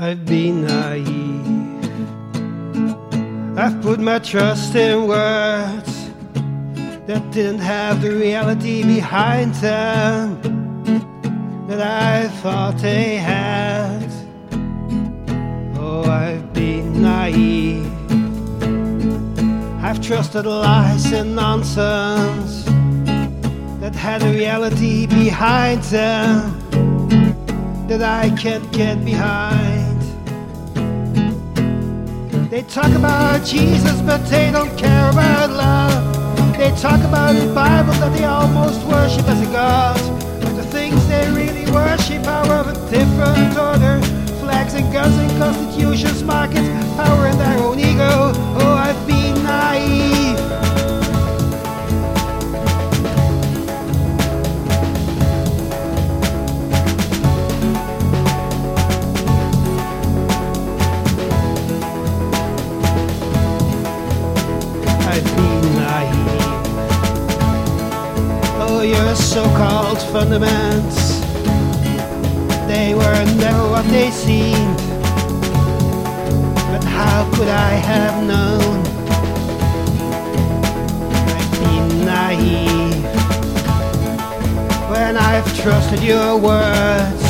I've been naive. I've put my trust in words that didn't have the reality behind them that I thought they had. Oh, I've been naive. I've trusted lies and nonsense that had a reality behind them that I can't get behind. They talk about Jesus, but they don't care about love. They talk about the Bible that they almost worship as a god. But the things they really worship are of a different order. Flags and guns and constitutions, markets, power and their own your so-called fundaments, they were never what they seemed. But how could I have known? I've been naive when I've trusted your words.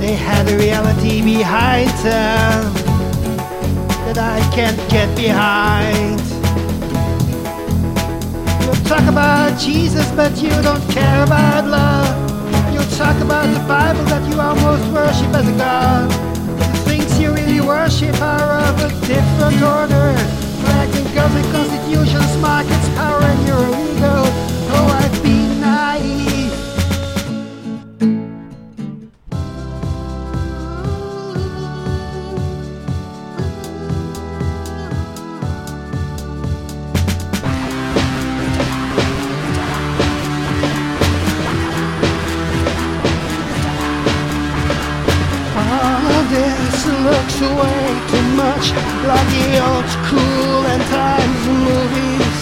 They had a reality behind them that I can't get behind. About Jesus, but you don't care about love. You talk about the Bible that you almost worship as a God. The things you really worship are of a different order. Flags and and constitutions, markets, power, looks way too much like the old school end times movies.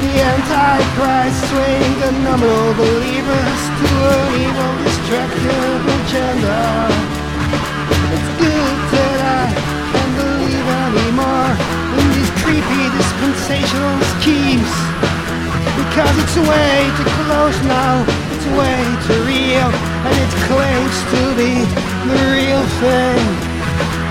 The Antichrist swing the nominal believers to an evil, destructive agenda. It's good that I can't believe anymore in these creepy dispensational schemes. Because it's way too close now, it's way too real, and it claims to be the real thing. I've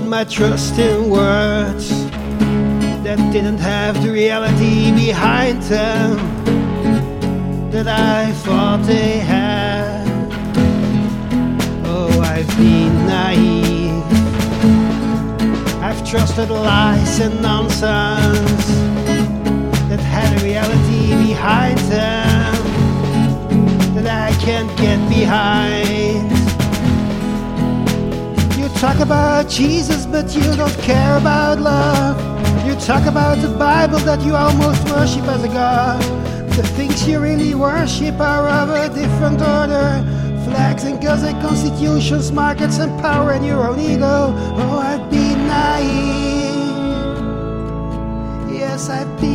put my trust in words that didn't have the reality behind them that I thought they had. Oh, I've been naive. I've trusted lies and nonsense that had a reality behind them that I can't get behind. You talk about Jesus, but you don't care about love. You talk about the Bible that you almost worship as a God. The things you really worship are of a different order. Flags and guns and constitutions, markets and power and your own ego. Oh, I've been naive. Yes, I've been.